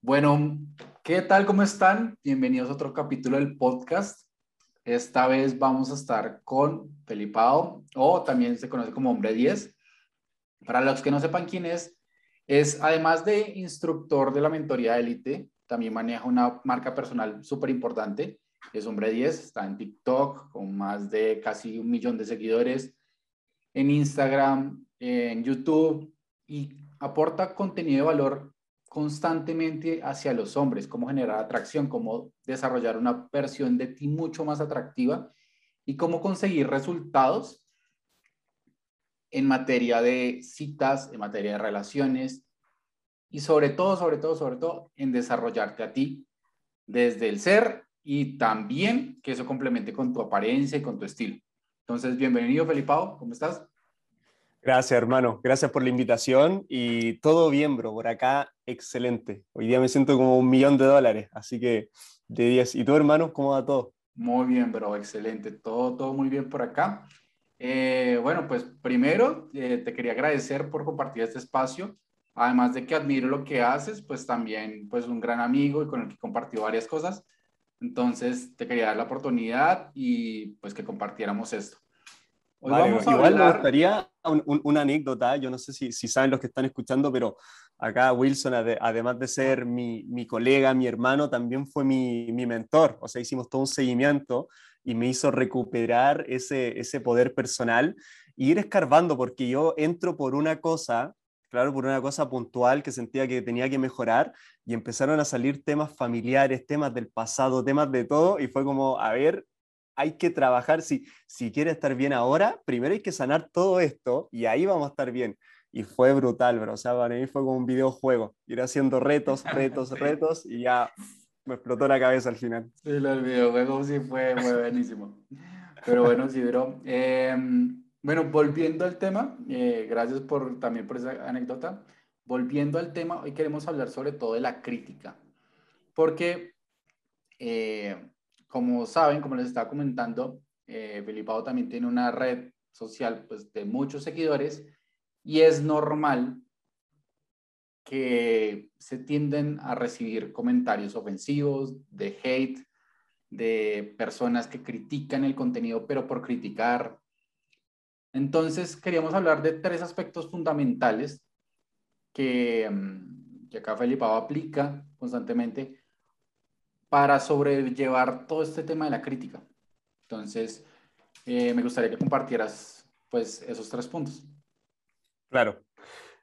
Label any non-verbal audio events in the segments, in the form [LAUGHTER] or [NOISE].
Bueno, ¿qué tal? ¿Cómo están? Bienvenidos a otro capítulo del podcast. Esta vez vamos a estar con Felipao, o también se conoce como Hombre 10. Para los que no sepan quién es, es además de instructor de la mentoría élite, también maneja una marca personal súper importante. Es Hombre 10, está en TikTok con más de casi un millón de seguidores, en Instagram, en YouTube y aporta contenido de valor constantemente hacia los hombres, cómo generar atracción, cómo desarrollar una versión de ti mucho más atractiva y cómo conseguir resultados en materia de citas, en materia de relaciones y sobre todo, sobre todo, sobre todo en desarrollarte a ti desde el ser y también que eso complemente con tu apariencia y con tu estilo. Entonces, bienvenido, Felipao, ¿cómo estás? Gracias, hermano. Gracias por la invitación y todo bien, bro. Por acá, excelente. Hoy día me siento como un millón de dólares, así que de 10. ¿Y tú, hermano, cómo va todo? Muy bien, bro. Excelente. Todo, todo muy bien por acá. Eh, bueno, pues primero eh, te quería agradecer por compartir este espacio. Además de que admiro lo que haces, pues también pues un gran amigo y con el que compartió varias cosas. Entonces te quería dar la oportunidad y pues que compartiéramos esto. Igual me gustaría una anécdota, yo no sé si, si, saben los que están escuchando, pero acá Wilson, además de ser mi, mi, colega, mi hermano, también fue mi, mi, mentor, o sea, hicimos todo un seguimiento y me hizo recuperar ese, ese poder personal e ir escarbando, porque yo entro por una cosa, claro, por una cosa puntual que sentía que tenía que mejorar y empezaron a salir temas familiares, temas del pasado, temas de todo y fue como, a ver, hay que trabajar, si, si quiere estar bien ahora, primero hay que sanar todo esto y ahí vamos a estar bien. Y fue brutal, bro. O sea, para mí fue como un videojuego. Ir haciendo retos, retos, [LAUGHS] retos y ya me explotó la cabeza al final. Sí, el videojuego sí fue, buenísimo. Pero bueno, sí, bro. Em, bueno, volviendo al tema, eh, gracias por, también por esa anécdota. Volviendo al tema, hoy queremos hablar sobre todo de la crítica. Porque eh, como saben, como les estaba comentando, eh, Felipao también tiene una red social pues, de muchos seguidores y es normal que se tienden a recibir comentarios ofensivos, de hate, de personas que critican el contenido, pero por criticar. Entonces, queríamos hablar de tres aspectos fundamentales que, mm, que acá Felipao aplica constantemente para sobrellevar todo este tema de la crítica. Entonces, eh, me gustaría que compartieras pues esos tres puntos. Claro.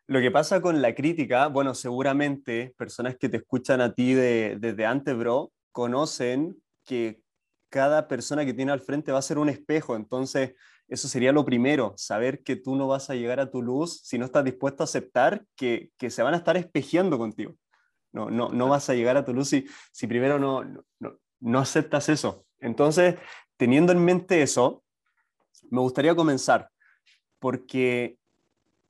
Lo que pasa con la crítica, bueno, seguramente personas que te escuchan a ti desde antes, bro, conocen que cada persona que tiene al frente va a ser un espejo. Entonces, eso sería lo primero, saber que tú no vas a llegar a tu luz si no estás dispuesto a aceptar que, que se van a estar espejeando contigo. No, no, no vas a llegar a tu luz si, si primero no, no, no aceptas eso. Entonces, teniendo en mente eso, me gustaría comenzar porque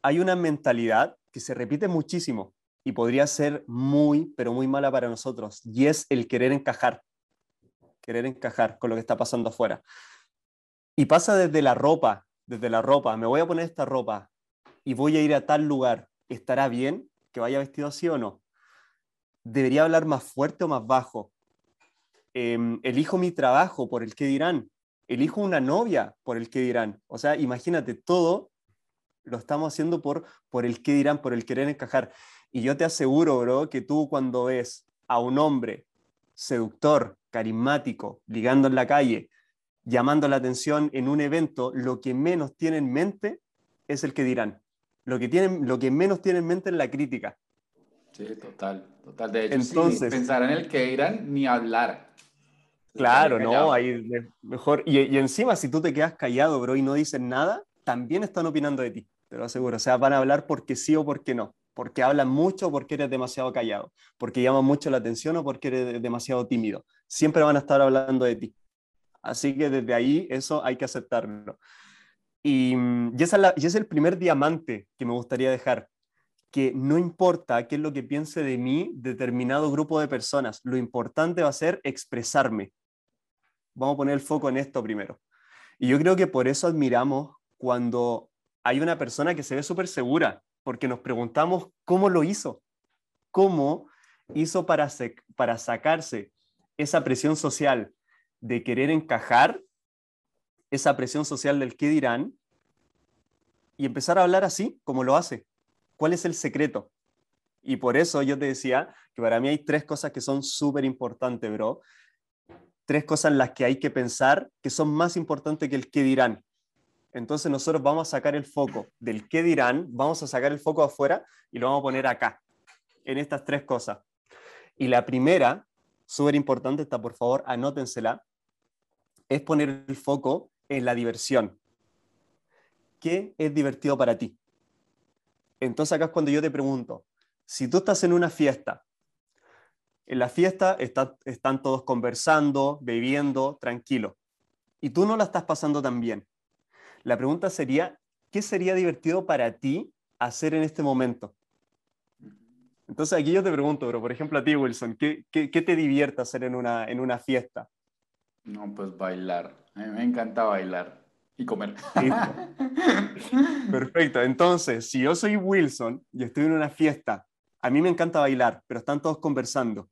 hay una mentalidad que se repite muchísimo y podría ser muy, pero muy mala para nosotros, y es el querer encajar, querer encajar con lo que está pasando afuera. Y pasa desde la ropa, desde la ropa, me voy a poner esta ropa y voy a ir a tal lugar, ¿estará bien que vaya vestido así o no? Debería hablar más fuerte o más bajo. Em, elijo mi trabajo por el que dirán. Elijo una novia por el que dirán. O sea, imagínate, todo lo estamos haciendo por, por el que dirán, por el querer encajar. Y yo te aseguro, bro, que tú cuando ves a un hombre seductor, carismático, ligando en la calle, llamando la atención en un evento, lo que menos tiene en mente es el que dirán. Lo que, tienen, lo que menos tiene en mente es la crítica. Sí, total, total. De hecho, Entonces, pensar en el que irán ni hablar. Claro, no, ahí mejor. Y, y, encima, si tú te quedas callado, bro, y no dices nada, también están opinando de ti, te lo aseguro. O sea, van a hablar porque sí o porque no. Porque hablan mucho o porque eres demasiado callado. Porque llaman mucho la atención o porque eres demasiado tímido. Siempre van a estar hablando de ti. Así que desde ahí, eso hay que aceptarlo. Y, y, esa y es el primer diamante que me gustaría dejar que no importa qué es lo que piense de mí determinado grupo de personas, lo importante va a ser expresarme. Vamos a poner el foco en esto primero. Y yo creo que por eso admiramos cuando hay una persona que se ve súper segura, porque nos preguntamos cómo lo hizo, cómo hizo para, para sacarse esa presión social de querer encajar, esa presión social del qué dirán, y empezar a hablar así como lo hace. ¿Cuál es el secreto? Y por eso yo te decía que para mí hay tres cosas que son súper importantes, bro. Tres cosas en las que hay que pensar que son más importantes que el qué dirán. Entonces nosotros vamos a sacar el foco del qué dirán, vamos a sacar el foco afuera y lo vamos a poner acá, en estas tres cosas. Y la primera, súper importante, está por favor, anótensela, es poner el foco en la diversión. ¿Qué es divertido para ti? Entonces acá es cuando yo te pregunto, si tú estás en una fiesta, en la fiesta están todos conversando, bebiendo, tranquilo, y tú no la estás pasando tan bien. La pregunta sería, ¿qué sería divertido para ti hacer en este momento? Entonces aquí yo te pregunto, pero por ejemplo a ti, Wilson, ¿qué, te divierte hacer en una, en una fiesta? No, pues bailar. A mí me encanta bailar y comer. Perfecto. Entonces, si yo soy Wilson y estoy en una fiesta, a mí me encanta bailar, pero están todos conversando.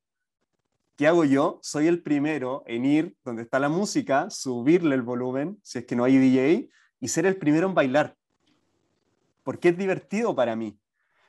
¿Qué hago yo? Soy el primero en ir donde está la música, subirle el volumen, si es que no hay DJ, y ser el primero en bailar. Porque es divertido para mí.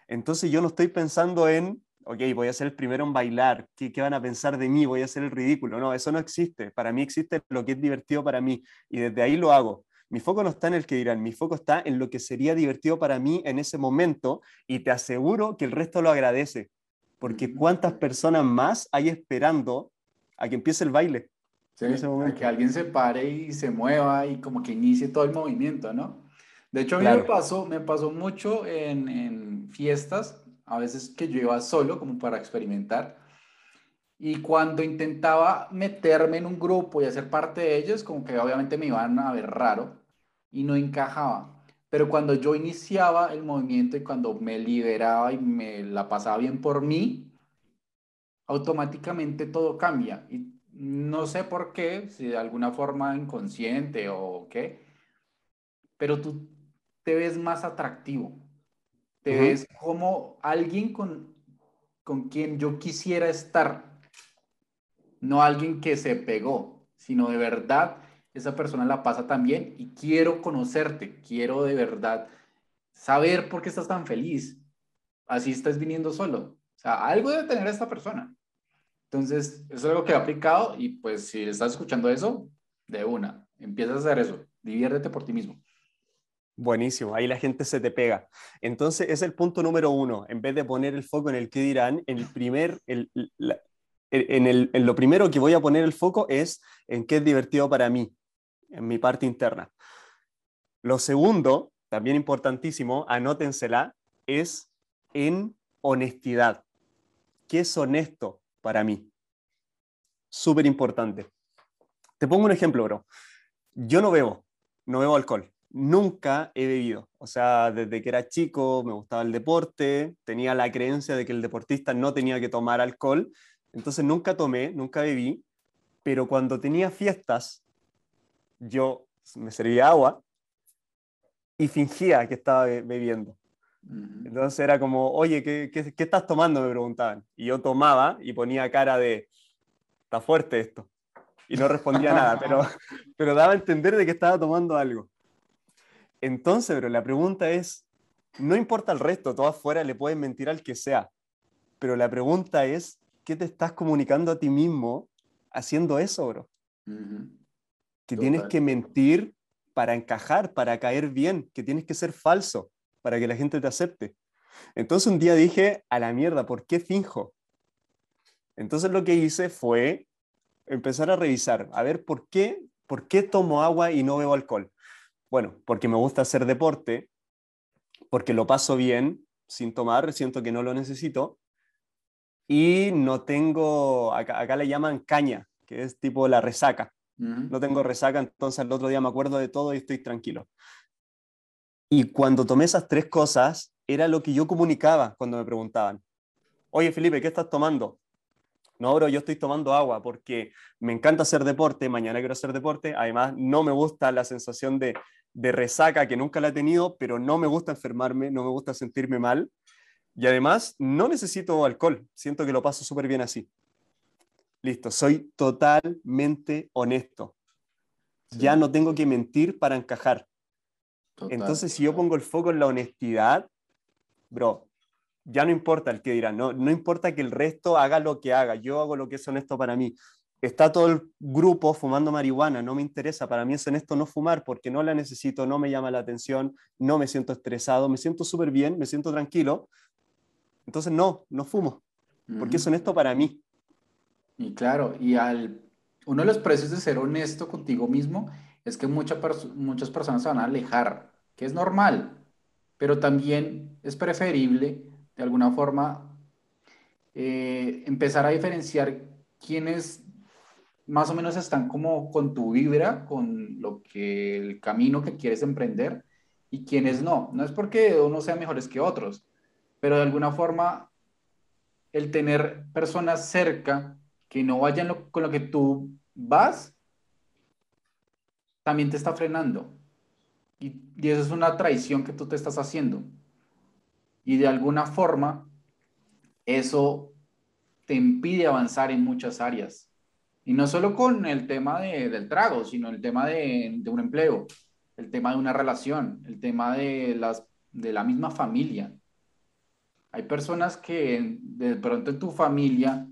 Entonces yo no estoy pensando en, ok, voy a ser el primero en bailar, ¿qué, ¿qué, van a pensar de mí? Voy a ser el ridículo. No, eso no existe. Para mí existe lo que es divertido para mí y desde ahí lo hago. Mi foco no está en el que dirán, mi foco está en lo que sería divertido para mí en ese momento y te aseguro que el resto lo agradece, porque cuántas personas más hay esperando a que empiece el baile. Sí, a que alguien se pare y se mueva y como que inicie todo el movimiento, ¿no? De hecho, a mí me, pasó, me pasó mucho en, en fiestas, a veces que yo iba solo como para experimentar. Y cuando intentaba meterme en un grupo y hacer parte de ellos, como que obviamente me iban a ver raro y no encajaba. Pero cuando yo iniciaba el movimiento y cuando me liberaba y me la pasaba bien por mí, automáticamente todo cambia. Y no sé por qué, si de alguna forma inconsciente o qué, pero tú te ves más atractivo. Te ves como alguien con, con quien yo quisiera estar. No alguien que se pegó, sino de verdad esa persona la pasa tan bien y quiero conocerte, quiero de verdad saber por qué estás tan feliz. Así estás viniendo solo. O sea, algo debe tener esta persona. Entonces, eso es algo que he aplicado y pues si estás escuchando eso, de una, empiezas a hacer eso, diviértete por ti mismo. Buenísimo, ahí la gente se te pega. Entonces, es el punto número uno. En vez de poner el foco en el que dirán, el primer, en, el, lo primero que voy a poner el foco es en qué es divertido para mí, en mi parte interna. Lo segundo, también importantísimo, anótensela, es en honestidad. ¿Qué es honesto para mí? Súper importante. Te pongo un ejemplo, bro. Yo no bebo, no bebo alcohol nunca he bebido. O sea, desde que era chico me gustaba el deporte, tenía la creencia de que el deportista no tenía que tomar alcohol, entonces nunca tomé, nunca bebí, pero cuando tenía fiestas, yo me servía agua y fingía que estaba bebiendo. Entonces era como, oye, ¿qué, qué, estás tomando? Me preguntaban. Y yo tomaba y ponía cara de, está fuerte esto. Y no respondía nada, [LAUGHS] pero, pero daba a entender de que estaba tomando algo. Entonces, pero la pregunta es, no importa el resto, todo afuera le pueden mentir al que sea, pero la pregunta es, ¿qué te estás comunicando a ti mismo haciendo eso, bro? Que tienes que mentir para encajar, para caer bien, que tienes que ser falso para que la gente te acepte. Entonces un día dije, a la mierda, ¿por qué finjo? Entonces lo que hice fue empezar a revisar, a ver por qué, por qué tomo agua y no bebo alcohol. Bueno, porque me gusta hacer deporte, porque lo paso bien sin tomar, siento que no lo necesito, y no tengo, acá, le llaman caña, que es tipo la resaca. No tengo resaca, entonces el otro día me acuerdo de todo y estoy tranquilo. Y cuando tomé esas tres cosas, era lo que yo comunicaba cuando me preguntaban, oye Felipe, ¿qué estás tomando? No, bro, yo estoy tomando agua porque me encanta hacer deporte, mañana quiero hacer deporte, además no me gusta la sensación de de resaca que nunca la he tenido, pero no me gusta enfermarme, no me gusta sentirme mal. Y además, no necesito alcohol. Siento que lo paso súper bien así. Listo, soy totalmente honesto. Ya no tengo que mentir para encajar. Entonces, si yo pongo el foco en la honestidad, bro, ya no importa el que dirá, no, no importa que el resto haga lo que haga, yo hago lo que es honesto para mí. Está todo el grupo fumando marihuana, no me interesa, para mí es honesto no fumar porque no la necesito, no me llama la atención, no me siento estresado, me siento súper bien, me siento tranquilo. Entonces, no, no fumo, porque es honesto para mí. Y claro, y al, uno de los precios de ser honesto contigo mismo es que muchas muchas personas se van a alejar, que es normal, pero también es preferible de alguna forma, eh, empezar a diferenciar quiénes más o menos están como con tu vibra, con lo que el camino que quieres emprender y quiénes no. No es porque uno sea mejores que otros, pero de alguna forma el tener personas cerca que no vayan con lo que tú vas, también te está frenando. Y, eso es una traición que tú te estás haciendo y de alguna forma eso te impide avanzar en muchas áreas. Y no solo con el tema del trago, sino el tema de, un empleo, el tema de una relación, el tema de, las, de la misma familia. Hay personas que de pronto en tu familia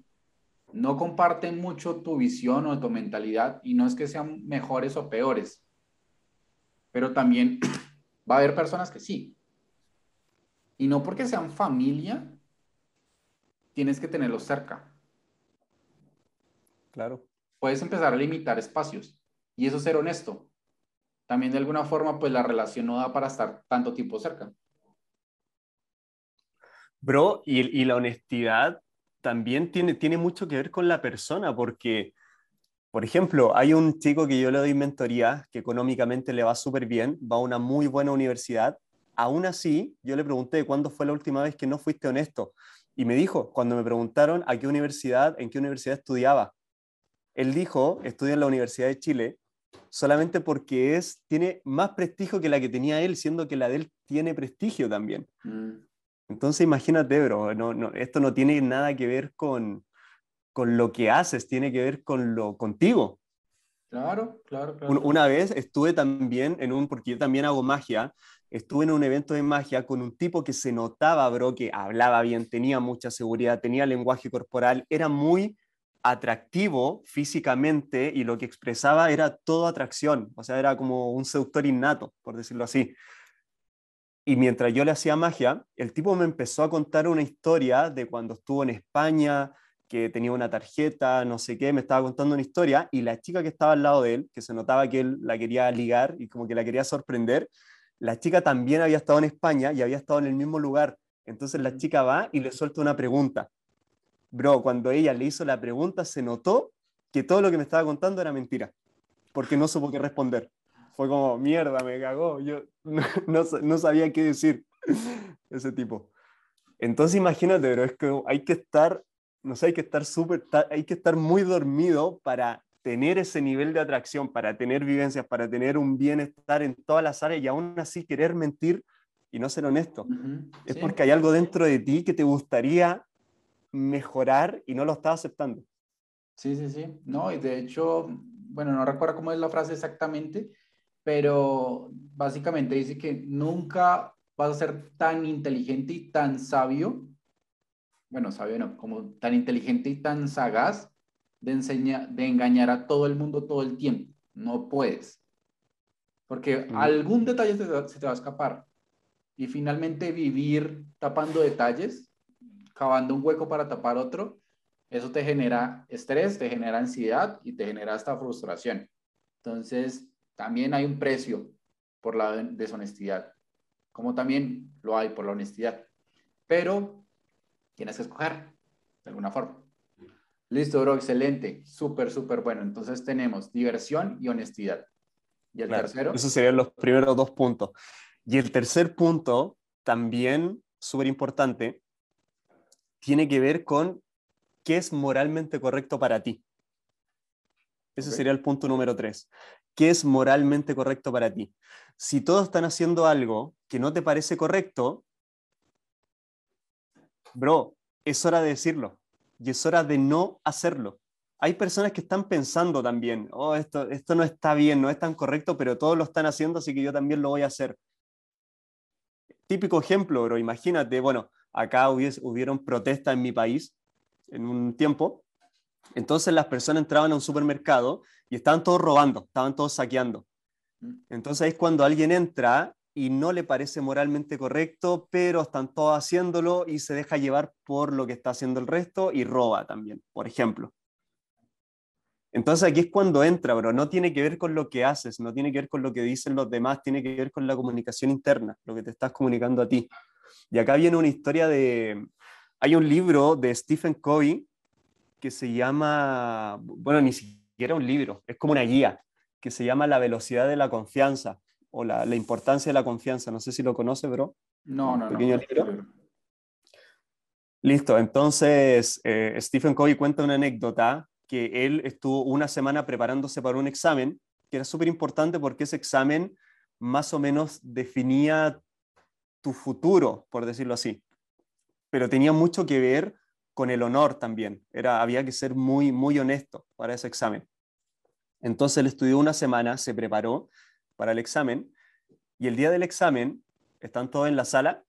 no comparten mucho tu visión o tu mentalidad y no es que sean mejores o peores, pero también [CLEARS THROAT] va a haber personas que sí. Y no porque sean familia, tienes que tenerlos cerca. Claro. Puedes empezar a limitar espacios y eso ser honesto. También de alguna forma, pues la relación no da para estar tanto tiempo cerca. Bro, y, la honestidad también tiene, tiene mucho que ver con la persona, porque, por ejemplo, hay un chico que yo le doy mentoría, que económicamente le va súper bien, va a una muy buena universidad, aún así, yo le pregunté cuándo fue la última vez que no fuiste honesto. Y me dijo, cuando me preguntaron a qué universidad, en qué universidad estudiaba. Él dijo, estudia en la Universidad de Chile, solamente porque es, tiene más prestigio que la que tenía él, siendo que la de él tiene prestigio también. Mm. Entonces imagínate, bro, no, no, esto no tiene nada que ver con, con lo que haces, tiene que ver con lo contigo. Claro, claro, claro. Una vez estuve también en un, porque yo también hago magia, estuve en un evento de magia con un tipo que se notaba, bro, que hablaba bien, tenía mucha seguridad, tenía lenguaje corporal, era muy atractivo físicamente y lo que expresaba era todo atracción, o sea, era como un seductor innato, por decirlo así. Y mientras yo le hacía magia, el tipo me empezó a contar una historia de cuando estuvo en España, que tenía una tarjeta, no sé qué, me estaba contando una historia y la chica que estaba al lado de él, que se notaba que él la quería ligar y como que la quería sorprender, la chica también había estado en España y había estado en el mismo lugar. Entonces la chica va y le suelta una pregunta. Bro, cuando ella le hizo la pregunta, se notó que todo lo que me estaba contando era mentira, porque no supo qué responder. Fue como, mierda, me cagó. Yo no, no, sabía qué decir [LAUGHS] ese tipo. Entonces imagínate, bro, es que hay que estar, no sé, hay que estar súper, hay que estar muy dormido para tener ese nivel de atracción, para tener vivencias, para tener un bienestar en todas las áreas y aún así querer mentir y no ser honesto. Es porque hay algo dentro de ti que te gustaría mejorar y no lo estás aceptando. Sí, sí, sí. No, y de hecho, bueno, no recuerdo cómo es la frase exactamente, pero básicamente dice que nunca vas a ser tan inteligente y tan sabio, bueno, sabio no, como tan inteligente y tan sagaz de, de engañar a todo el mundo todo el tiempo. No puedes. Porque algún detalle se te va a escapar. Y finalmente vivir tapando detalles, cavando un hueco para tapar otro, eso te genera estrés, te genera ansiedad y te genera hasta frustración. Entonces, también hay un precio por la deshonestidad, como también lo hay por la honestidad. Pero tienes que escoger de alguna forma. Listo, bro, excelente. Súper, súper bueno. Entonces tenemos diversión y honestidad. ¿Y el tercero? Esos serían los primeros dos puntos. Y el tercer punto, también súper importante, tiene que ver con qué es moralmente correcto para ti. Ese sería el punto número tres. ¿Qué es moralmente correcto para ti? Si todos están haciendo algo que no te parece correcto, bro, es hora de decirlo y es hora de no hacerlo. Hay personas que están pensando también, oh, esto, esto no está bien, no es tan correcto, pero todos lo están haciendo, así que yo también lo voy a hacer. Típico ejemplo, bro, imagínate, bueno, acá hubieron protestas en mi país en un tiempo, entonces las personas entraban a un supermercado y estaban todos robando, estaban todos saqueando. Mm. Entonces es cuando alguien entra y no le parece moralmente correcto, pero están todos haciéndolo y se deja llevar por lo que está haciendo el resto y roba también, por ejemplo. Entonces aquí es cuando entra, bro. No tiene que ver con lo que haces, no tiene que ver con lo que dicen los demás, tiene que ver con la comunicación interna, lo que te estás comunicando a ti. Y acá viene una historia de... Hay un libro de Stephen Covey que se llama, bueno, ni siquiera un libro, es como una guía, que se llama La velocidad de la confianza o la, importancia de la confianza. No sé si lo conoce, bro. No, no, Pequeño no. Libro. Listo, entonces eh, Stephen Covey cuenta una anécdota que él estuvo una semana preparándose para un examen, que era súper importante porque ese examen más o menos definía tu futuro, por decirlo así, pero tenía mucho que ver con el honor también. Era, había que ser muy, muy honesto para ese examen. Entonces él estudió una semana, se preparó para el examen y el día del examen están todos en la sala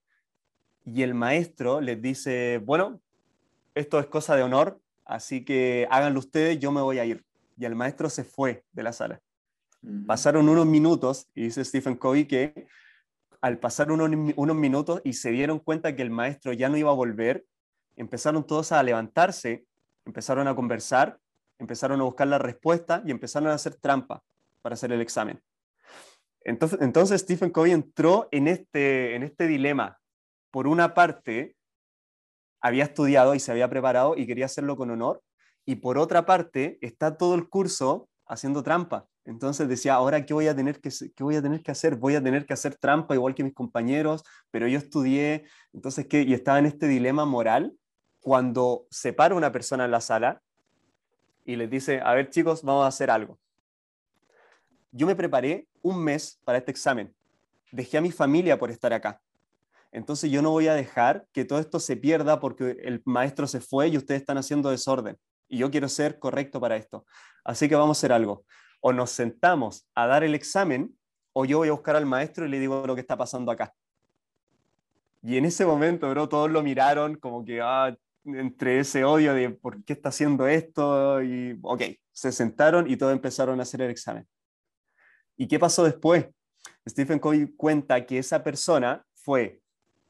y el maestro les dice, bueno, esto es cosa de honor, así que háganlo ustedes, yo me voy a ir. Y el maestro se fue de la sala. Pasaron unos minutos y dice Stephen Covey que al pasar unos, unos minutos y se dieron cuenta que el maestro ya no iba a volver, empezaron todos a levantarse, empezaron a conversar, empezaron a buscar la respuesta y empezaron a hacer trampa para hacer el examen. Entonces, entonces Stephen Covey entró en este, en este dilema. Por una parte, había estudiado y se había preparado y quería hacerlo con honor, y por otra parte, está todo el curso haciendo trampa. Entonces decía, ahora qué voy a tener que qué voy a tener que hacer? Voy a tener que hacer trampa igual que mis compañeros, pero yo estudié, entonces qué y estaba en este dilema moral cuando se para una persona en la sala y les dice, a ver chicos, vamos a hacer algo. Yo me preparé un mes para este examen. Dejé a mi familia por estar acá. Entonces yo no voy a dejar que todo esto se pierda porque el maestro se fue y ustedes están haciendo desorden. Y yo quiero ser correcto para esto. Así que vamos a hacer algo. O nos sentamos a dar el examen o yo voy a buscar al maestro y le digo lo que está pasando acá. Y en ese momento, bro, todos lo miraron como que, ah, entre ese odio de por qué está haciendo esto y, ok, se sentaron y todos empezaron a hacer el examen. ¿Y qué pasó después? Stephen Covey cuenta que esa persona fue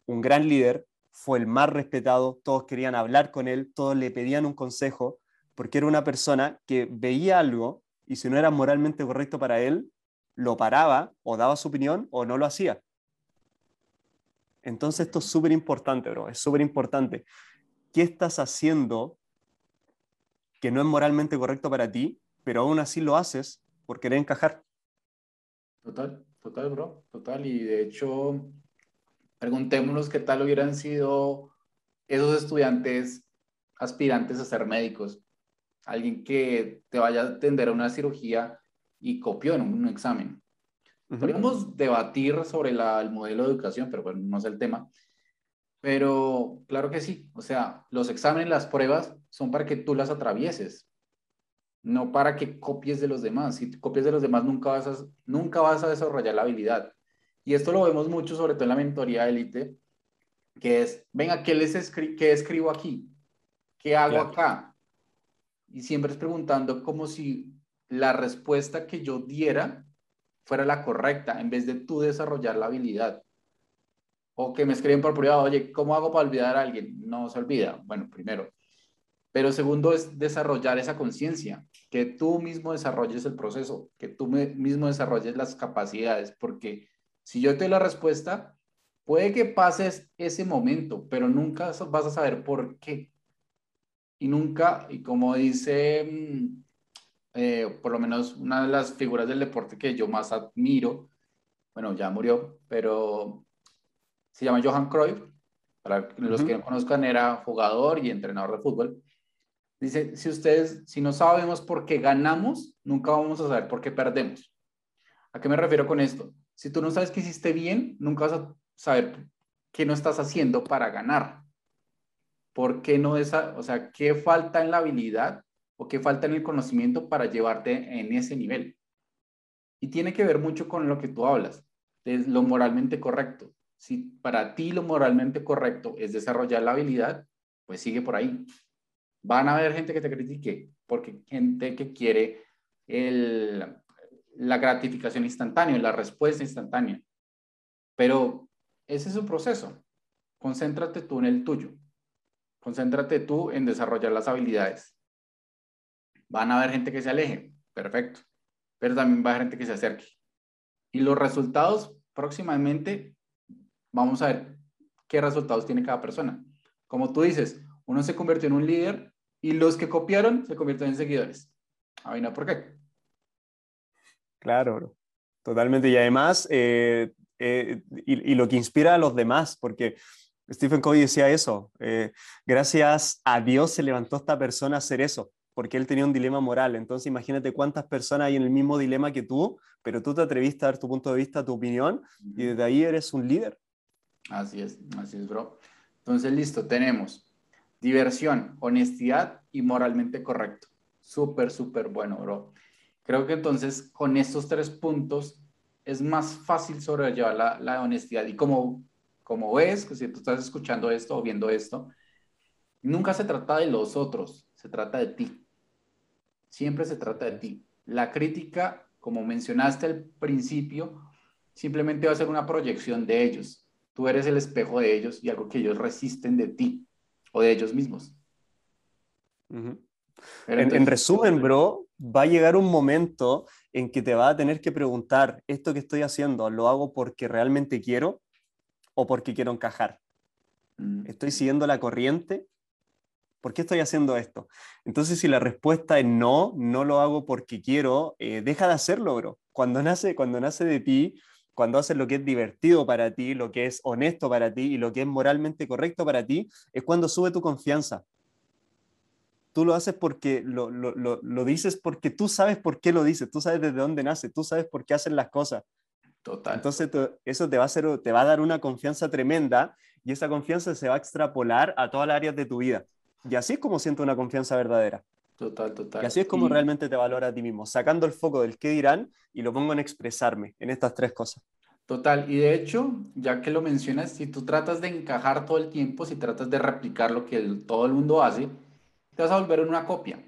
un gran líder, fue el más respetado, todos querían hablar con él, todos le pedían un consejo, porque era una persona que veía algo y si no era moralmente correcto para él, lo paraba o daba su opinión o no lo hacía. Entonces esto es súper importante, bro, es súper importante. ¿Qué estás haciendo que no es moralmente correcto para ti, pero aún así lo haces por querer encajar? Total, total, bro, total. Y de hecho, preguntémonos qué tal hubieran sido esos estudiantes aspirantes a ser médicos. Alguien que te vaya a atender a una cirugía y copió en un examen. Podríamos debatir sobre el modelo de educación, pero bueno, no es el tema. Pero claro que sí, o sea, los exámenes, las pruebas son para que tú las atravieses, no para que copies de los demás. Si copies de los demás nunca vas a, nunca vas a desarrollar la habilidad. Y esto lo vemos mucho, sobre todo en la mentoría élite, que es, venga, ¿qué, les ¿qué escribo aquí? ¿Qué hago acá? Y siempre es preguntando como si la respuesta que yo diera fuera la correcta, en vez de tú desarrollar la habilidad o que me escriben por privado, oye, ¿cómo hago para olvidar a alguien? No se olvida. Bueno, primero. Pero segundo es desarrollar esa conciencia, que tú mismo desarrolles el proceso, que tú mismo desarrolles las capacidades, porque si yo te doy la respuesta, puede que pases ese momento, pero nunca vas a saber por qué. Y nunca, y como dice, mm, eh, por lo menos una de las figuras del deporte que yo más admiro, bueno, ya murió, pero se llama Johan Cruyff, para los que no conozcan, era jugador y entrenador de fútbol. Dice, si ustedes, si no sabemos por qué ganamos, nunca vamos a saber por qué perdemos. ¿A qué me refiero con esto? Si tú no sabes que hiciste bien, nunca vas a saber qué no estás haciendo para ganar. ¿por qué no esa, o sea, qué falta en la habilidad o qué falta en el conocimiento para llevarte en ese nivel? Y tiene que ver mucho con lo que tú hablas, de lo moralmente correcto. Si para ti lo moralmente correcto es desarrollar la habilidad, pues sigue por ahí. Van a haber gente que te critique, porque gente que quiere el, la gratificación instantánea, la respuesta instantánea. Pero ese es un proceso. Concéntrate tú en el tuyo. Concéntrate tú en desarrollar las habilidades. Van a haber gente que se aleje, perfecto, pero también va a haber gente que se acerque. Y los resultados próximamente, vamos a ver qué resultados tiene cada persona. Como tú dices, uno se convirtió en un líder y los que copiaron se convierten en seguidores. A no, ¿por qué? Claro, totalmente. Y además, eh, eh, y, lo que inspira a los demás, porque Stephen Covey decía eso, eh, gracias a Dios se levantó esta persona a hacer eso, porque él tenía un dilema moral. Entonces imagínate cuántas personas hay en el mismo dilema que tú, pero tú te atreviste a dar tu punto de vista, tu opinión, y desde ahí eres un líder. Así es, así es, bro. Entonces, listo, tenemos diversión, honestidad y moralmente correcto. Súper, súper bueno, bro. Creo que entonces con estos tres puntos es más fácil sobrellevar la, honestidad. Y como, como ves, que si tú estás escuchando esto o viendo esto, nunca se trata de los otros, se trata de ti. Siempre se trata de ti. La crítica, como mencionaste al principio, simplemente va a ser una proyección de ellos. Tú eres el espejo de ellos y algo que ellos resisten de ti o de ellos mismos. en, resumen, bro, va a llegar un momento en que te va a tener que preguntar, ¿esto que estoy haciendo lo hago porque realmente quiero o porque quiero encajar? Mm. ¿Estoy siguiendo la corriente? ¿Por qué estoy haciendo esto? Entonces, si la respuesta es no, no lo hago porque quiero, eh, deja de hacerlo, bro. Cuando nace, cuando nace de ti, cuando haces lo que es divertido para ti, lo que es honesto para ti y lo que es moralmente correcto para ti, es cuando sube tu confianza tú lo haces porque lo, lo, lo, dices porque tú sabes por qué lo dices, tú sabes desde dónde nace, tú sabes por qué hacen las cosas. Total. Entonces eso te va, a hacer, te va a dar una confianza tremenda y esa confianza se va a extrapolar a todas las áreas de tu vida. Y así es como siento una confianza verdadera. Total, total. Y así es como realmente te valora a ti mismo, sacando el foco del qué dirán y lo pongo en expresarme en estas tres cosas. Total, y de hecho, ya que lo mencionas, si tú tratas de encajar todo el tiempo, si tratas de replicar lo que todo el mundo hace, te vas a volver una copia.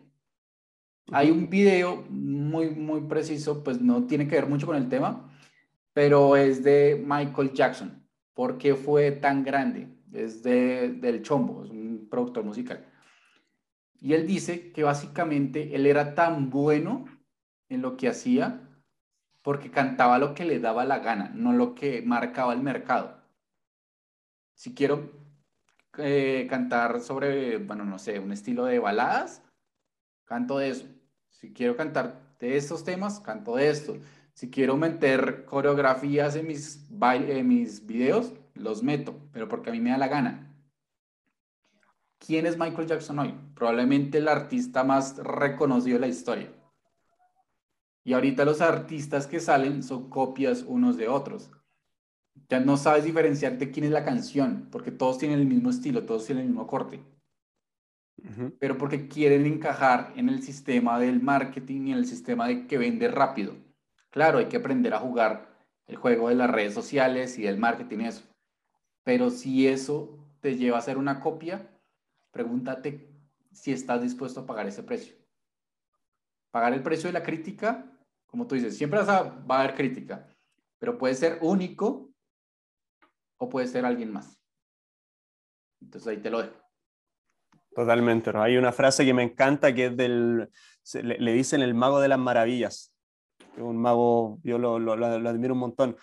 Hay un video muy, muy preciso, pues no tiene que ver mucho con el tema, pero es de Michael Jackson. ¿Por qué fue tan grande? Es de, del Chombo, es un productor musical. Y él dice que básicamente él era tan bueno en lo que hacía porque cantaba lo que le daba la gana, no lo que marcaba el mercado. Si quiero eh, cantar sobre, bueno, no sé, un estilo de baladas, canto de eso. Si quiero cantar de estos temas, canto de esto. Si quiero meter coreografías en mis, en mis videos, los meto, pero porque a mí me da la gana. ¿Quién es Michael Jackson hoy? Probablemente el artista más reconocido de la historia. Y ahorita los artistas que salen son copias unos de otros ya no sabes diferenciar de quién es la canción, porque todos tienen el mismo estilo, todos tienen el mismo corte. Pero porque quieren encajar en el sistema del marketing y en el sistema de que vende rápido. Claro, hay que aprender a jugar el juego de las redes sociales y del marketing y eso. Pero si eso te lleva a hacer una copia, pregúntate si estás dispuesto a pagar ese precio. Pagar el precio de la crítica, como tú dices, siempre va a haber crítica, pero puede ser único o puede ser alguien más. Entonces ahí te lo dejo. Totalmente. Hay una frase que me encanta que es del, le, dicen el mago de las maravillas. Un mago, yo lo, lo, lo admiro un montón.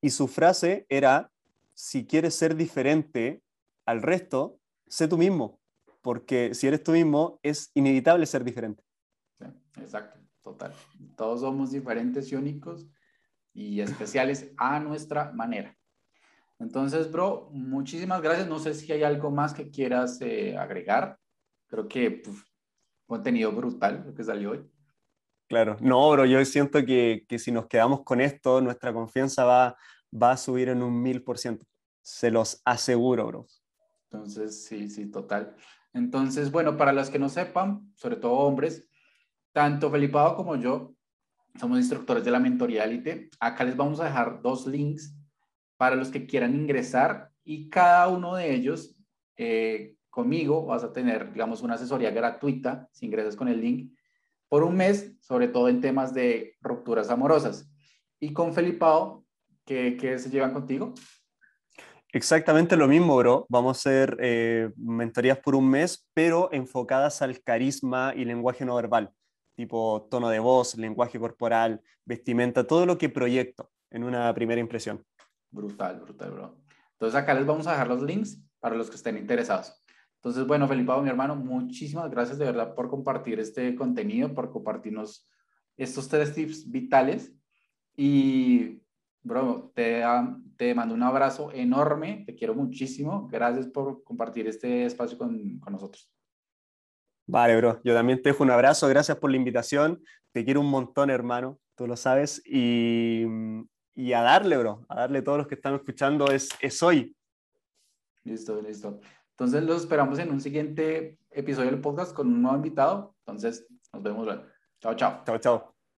Y su frase era, si quieres ser diferente al resto, sé tú mismo, porque si eres tú mismo es inevitable ser diferente. exacto, total. Todos somos diferentes y únicos y especiales a nuestra manera. Entonces, bro, muchísimas gracias. No sé si hay algo más que quieras eh, agregar. Creo que contenido brutal lo que salió hoy. Claro, no, bro, yo siento que, que si nos quedamos con esto, nuestra confianza va, va a subir en un mil por ciento. Se los aseguro, bro. Entonces, sí, sí, total. Entonces, bueno, para los que no sepan, sobre todo hombres, tanto Felipado como yo somos instructores de la mentoría élite. Acá les vamos a dejar dos links para los que quieran ingresar y cada uno de ellos eh, conmigo vas a tener, digamos, una asesoría gratuita si ingresas con el link por un mes, sobre todo en temas de rupturas amorosas. Y con Felipao, ¿qué, qué se llevan contigo? Exactamente lo mismo, bro. Vamos a hacer eh, mentorías por un mes, pero enfocadas al carisma y lenguaje no verbal, tipo tono de voz, lenguaje corporal, vestimenta, todo lo que proyecto en una primera impresión. Brutal, brutal, bro. Entonces acá les vamos a dejar los links para los que estén interesados. Entonces, bueno, Felipe, mi hermano, muchísimas gracias de verdad por compartir este contenido, por compartirnos estos tres tips vitales. Y, bro, te, te mando un abrazo enorme, te quiero muchísimo. Gracias por compartir este espacio con, con nosotros. Vale, bro, yo también te dejo un abrazo, gracias por la invitación. Te quiero un montón, hermano, tú lo sabes. Y, y a darle, bro, a darle a todos los que están escuchando, es, es hoy. Listo, listo. Entonces los esperamos en un siguiente episodio del podcast con un nuevo invitado. Entonces nos vemos luego. Chao, chao. Chao, chao.